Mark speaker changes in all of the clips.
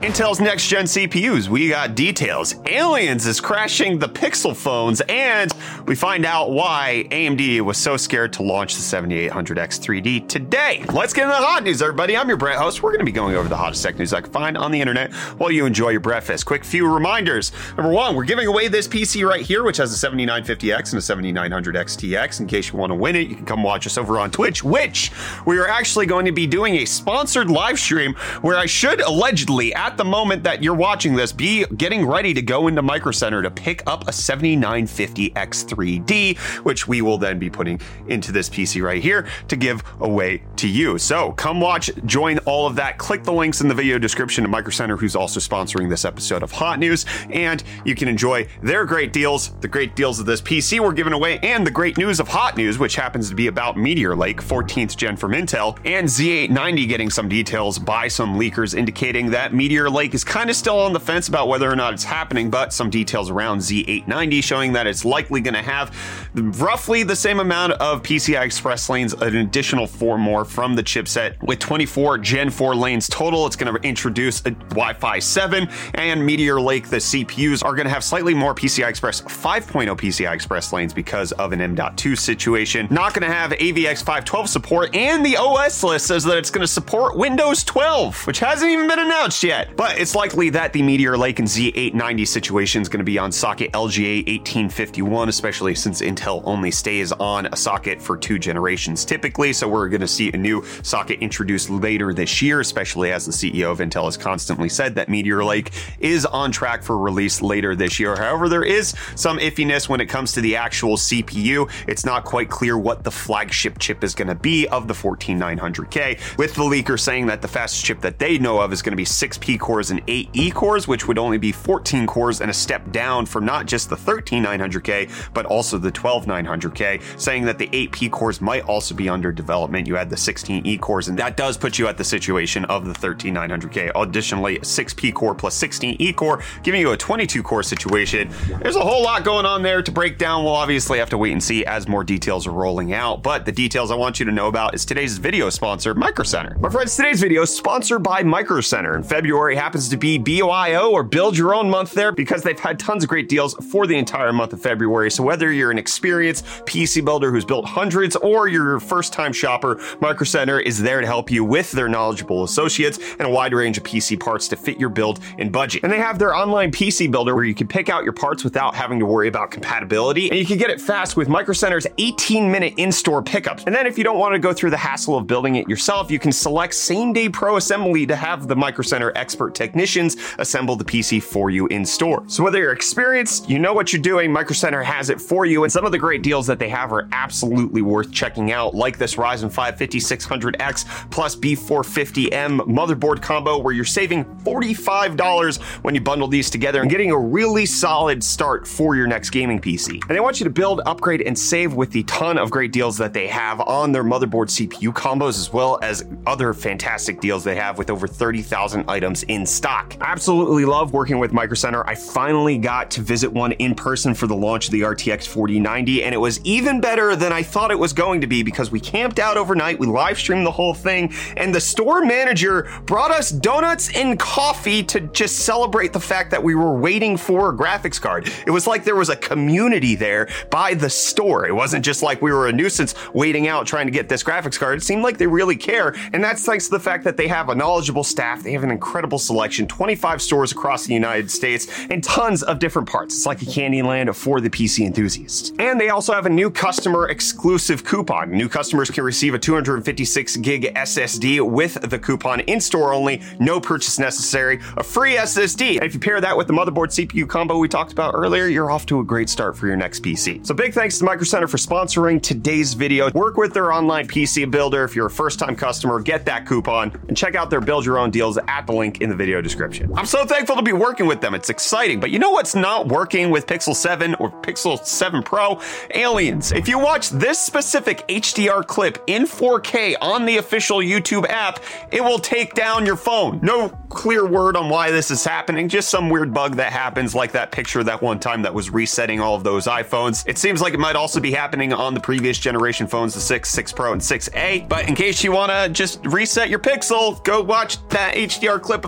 Speaker 1: Intel's next gen CPUs, we got details. Aliens is crashing the Pixel phones, and we find out why AMD was so scared to launch the 7800X 3D today. Let's get into the hot news, everybody. I'm your Brent host. We're going to be going over the hottest tech news I can find on the internet while you enjoy your breakfast. Quick few reminders. Number one, we're giving away this PC right here, which has a 7950X and a 7900X TX. In case you want to win it, you can come watch us over on Twitch, which we are actually going to be doing a sponsored live stream where I should allegedly, at the moment that you're watching this, be getting ready to go into Micro Center to pick up a 7950X3D, which we will then be putting into this PC right here to give away to you. So come watch, join all of that. Click the links in the video description to Micro Center, who's also sponsoring this episode of Hot News, and you can enjoy their great deals, the great deals of this PC we're giving away, and the great news of Hot News, which happens to be about Meteor Lake, 14th gen from Intel, and Z890 getting some details by some leakers indicating that Meteor Lake is kind of still on the fence about whether or not it's happening, but some details around Z890 showing that it's likely going to have roughly the same amount of PCI Express lanes, an additional four more from the chipset with 24 Gen 4 lanes total. It's going to introduce a Wi-Fi 7 and Meteor Lake. The CPUs are going to have slightly more PCI Express 5.0 PCI Express lanes because of an M.2 situation. Not going to have AVX 512 support, and the OS list says that it's going to support Windows 12, which hasn't even been announced yet. But it's likely that the Meteor Lake and Z890 situation is going to be on socket LGA 1851, especially since Intel only stays on a socket for two generations typically. So we're going to see a new socket introduced later this year, especially as the CEO of Intel has constantly said that Meteor Lake is on track for release later this year. However, there is some iffiness when it comes to the actual CPU. It's not quite clear what the flagship chip is going to be of the 14900K, with the leaker saying that the fastest chip that they know of is going to be 6 P cores and 8 E cores, which would only be 14 cores and a step down from not just the 13900K, but also the 12900K, saying that the 8 P cores might also be under development. You had the 16 E cores, and that does put you at the situation of the 13900K. Additionally, 6 P core plus 16 E core, giving you a 22 core situation. There's a whole lot going on there to break down. We'll obviously have to wait and see as more details are rolling out. But the details I want you to know about is today's video sponsor, Micro Center. My friends, today's video is sponsored by Micro Center. In February happens to be BYO or Build Your Own month there because they've had tons of great deals for the entire month of February. So whether you're an experienced PC builder who's built hundreds or you're a first time shopper, Micro Center is there to help you with their knowledgeable associates and a wide range of PC parts to fit your build and budget. And they have their online PC builder where you can pick out your parts without having to worry about compatibility. And you can get it fast with Micro Center's 18 minute in store pickups. And then if you don't want to go through the hassle of building it yourself, you can select same day pro assembly to have the Micro Center expert technicians assemble the PC for you in store. So whether you're experienced, you know what you're doing, Micro Center has it for you. And some of the great deals that they have are absolutely worth checking out, like this Ryzen 5 5600X plus B450M motherboard combo where you're saving $45 when you bundle these together and getting a really solid start for your next gaming PC. And they want you to build, upgrade, and save with the ton of great deals that they have on their motherboard CPU combos, as well as other fantastic deals they have with over 30,000 items in stock. I Absolutely love working with Micro Center. I finally got to visit one in person for the launch of the RTX 4090, and it was even better than I thought it was going to be because we camped out overnight, we live streamed the whole thing, and the store manager brought us donuts and coffee to just celebrate the fact that we were waiting for a graphics card. It was like there was a community there by the store. It wasn't just like we were a nuisance waiting out trying to get this graphics card. It seemed like they really care, and that's thanks to the fact that they have a knowledgeable staff, they have an incredible selection, 25 stores across the United States, and tons of different parts. It's like a candy land for the PC enthusiasts. And they also have a new customer exclusive coupon. New customers can receive a 256 gig SSD with the coupon in store only, no purchase necessary, a free SSD. And if you pair that with the motherboard CPU combo we talked about earlier, you're off to a great start for your next PC. So big thanks to Micro Center for sponsoring today's video. Work with their online PC builder. If you're a first time customer, get that coupon and check out their build your own deals at the link in the video description. I'm so thankful to be working with them. It's exciting. But you know what's not working with Pixel 7 or Pixel 7 Pro? Aliens. If you watch this specific HDR clip in 4K on the official YouTube app, it will take down your phone. No clear word on why this is happening, just some weird bug that happens, like that picture that one time that was resetting all of those iPhones. It seems like it might also be happening on the previous generation phones, the 6, 6 Pro, and 6A. But in case you want to just reset your Pixel, go watch that HDR clip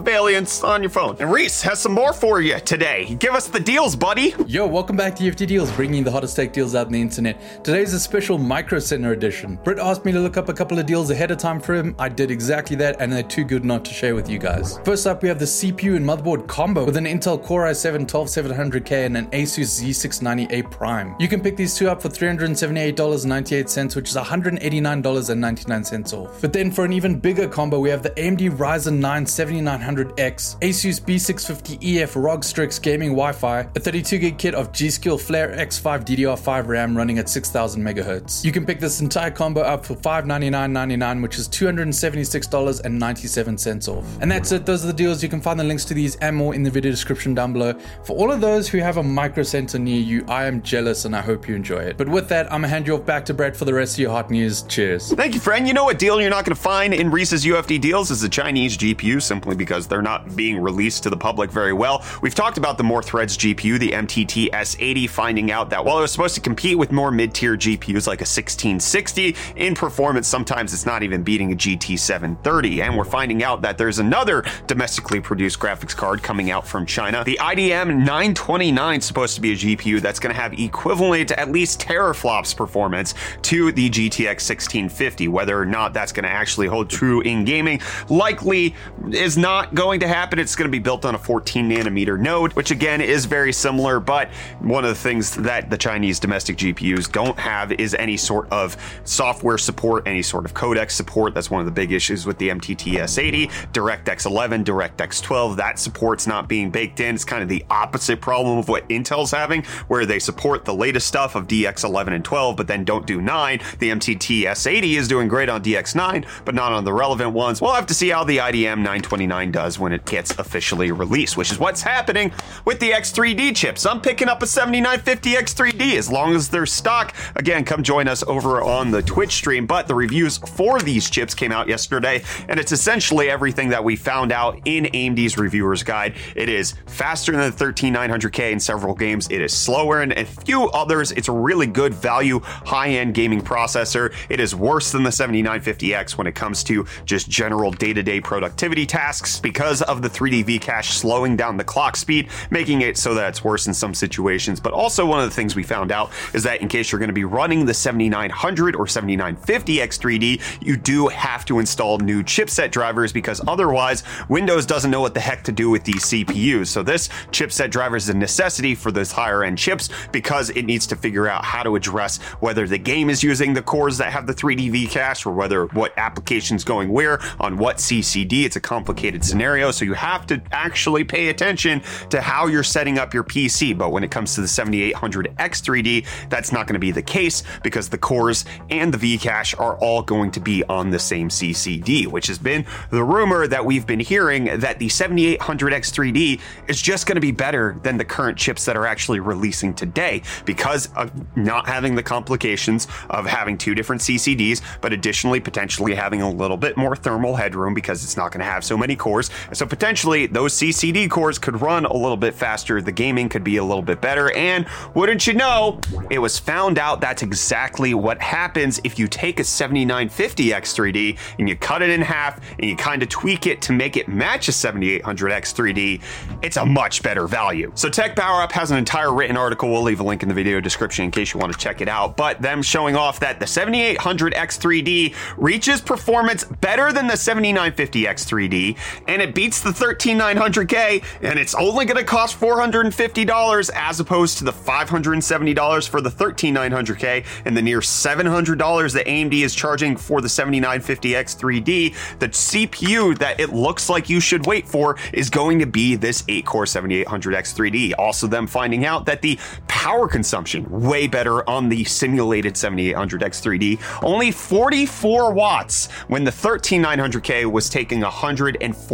Speaker 1: on your phone. And Reese has some more for you today. Give us the deals, buddy.
Speaker 2: Yo, welcome back to UFD Deals, bringing the hottest tech deals out on the internet. Today's a special Micro Center edition. Brett asked me to look up a couple of deals ahead of time for him. I did exactly that, and they're too good not to share with you guys. First up, we have the CPU and motherboard combo with an Intel Core i7 12700K and an Asus Z690A Prime. You can pick these two up for $378.98, which is $189.99 off. But then for an even bigger combo, we have the AMD Ryzen 9 7900X, Asus B650EF ROG Strix gaming Wi-Fi, a 32 gig kit of G-Skill Flare X5 DDR5 RAM running at 6000MHz. You can pick this entire combo up for $599.99, which is $276.97 off. And that's it. Those are the deals. You can find the links to these and more in the video description down below. For all of those who have a micro center near you, I am jealous and I hope you enjoy it. But with that, I'm gonna hand you off back to Brett for the rest of your hot news. Cheers.
Speaker 1: Thank you, friend. You know what deal you're not to find in Reese's UFD deals is the Chinese GPU, simply because they're not being released to the public very well. We've talked about the Moore Threads GPU, the MTT S80, finding out that while it was supposed to compete with more mid-tier GPUs like a 1660 in performance, sometimes it's not even beating a GT 730. And we're finding out that there's another domestically produced graphics card coming out from China. The IDM 929 is supposed to be a GPU that's going to have equivalent at least teraflops performance to the GTX 1650. Whether or not that's going to actually hold true in gaming likely is not going to happen. It's going to be built on a 14 nanometer node, which again is very similar. But one of the things that the Chinese domestic GPUs don't have is any sort of software support, any sort of codec support. That's one of the big issues with the MTT S80, DirectX 11, DirectX 12. That support's not being baked in. It's kind of the opposite problem of what Intel's having, where they support the latest stuff of DX 11 and 12, but then don't do 9. The MTT S80 is doing great on DX9, but not on the relevant ones. We'll have to see how the IDM 929 does when it gets officially released, which is what's happening with the X3D chips. I'm picking up a 7950 X3D as long as they're stock. Again, come join us over on the Twitch stream. But the reviews for these chips came out yesterday, and it's essentially everything that we found out in AMD's reviewer's guide. It is faster than the 13900K in several games. It is slower in a few others. It's a really good value, high-end gaming processor. It is worse than the 7950X when it comes to just general day-to-day productivity tasks because of the 3D V cache slowing down the clock speed, making it so that it's worse in some situations. But also one of the things we found out is that in case you're going to be running the 7900 or 7950 X3D, you do have to install new chipset drivers because otherwise Windows doesn't know what the heck to do with these CPUs. So this chipset driver is a necessity for those higher end chips because it needs to figure out how to address whether the game is using the cores that have the 3D V cache or whether what application's going where on what CCD. It's a complicated scenario, so you have to actually pay attention to how you're setting up your PC. But when it comes to the 7800 X3D, that's not going to be the case because the cores and the V cache are all going to be on the same CCD, which has been the rumor that we've been hearing that the 7800 X3D is just going to be better than the current chips that are actually releasing today because of not having the complications of having two different CCDs, but additionally potentially having a little bit more thermal headroom because it's not going to have so many cores. So potentially those CCD cores could run a little bit faster. The gaming could be a little bit better. And wouldn't you know, it was found out that's exactly what happens if you take a 7950 X3D and you cut it in half and you kind of tweak it to make it match a 7800 X3D. It's a much better value. So Tech Power Up has an entire written article. We'll leave a link in the video description in case you want to check it out. But them showing off that the 7800 X3D reaches performance better than the 7950 X3D and it beats the 13900K and it's only going to cost $450 as opposed to the $570 for the 13900K and the near $700 that AMD is charging for the 7950X 3D. The CPU that it looks like you should wait for is going to be this 8 core 7800X 3D. Also, them finding out that the power consumption way better on the simulated 7800X 3D, only 44 watts when the 13900K was taking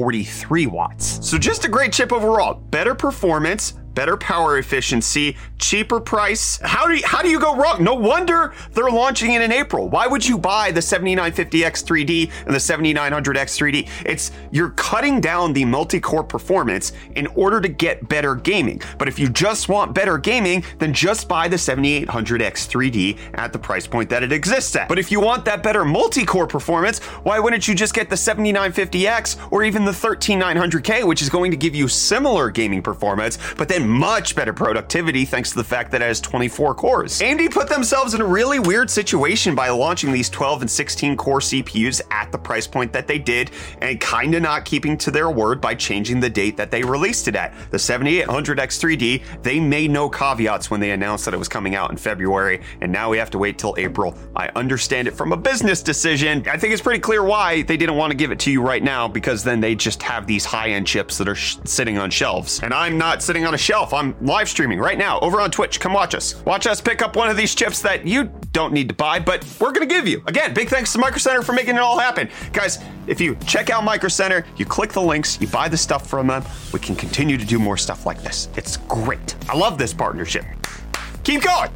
Speaker 1: 143 watts. So just a great chip overall. Better performance, better power efficiency, cheaper price. How do you, how do you go wrong? No wonder they're launching it in April. Why would you buy the 7950X3D and the 7900X3D? It's you're cutting down the multi-core performance in order to get better gaming. But if you just want better gaming, then just buy the 7800X3D at the price point that it exists at. But if you want that better multi-core performance, why wouldn't you just get the 7950X or even the 13900K, which is going to give you similar gaming performance, but then much better productivity thanks to the fact that it has 24 cores. AMD put themselves in a really weird situation by launching these 12 and 16 core CPUs at the price point that they did and kind of not keeping to their word by changing the date that they released it at. The 7800X3D, they made no caveats when they announced that it was coming out in February, and now we have to wait till April. I understand it from a business decision. I think it's pretty clear why they didn't want to give it to you right now because then they just have these high end chips that are sh- sitting on shelves. And I'm not sitting on a I'm live streaming right now over on Twitch. Come watch us. Watch us pick up one of these chips that you don't need to buy, but we're going to give you. Again, big thanks to Micro Center for making it all happen. Guys, if you check out Micro Center, you click the links, you buy the stuff from them, we can continue to do more stuff like this. It's great. I love this partnership. Keep going.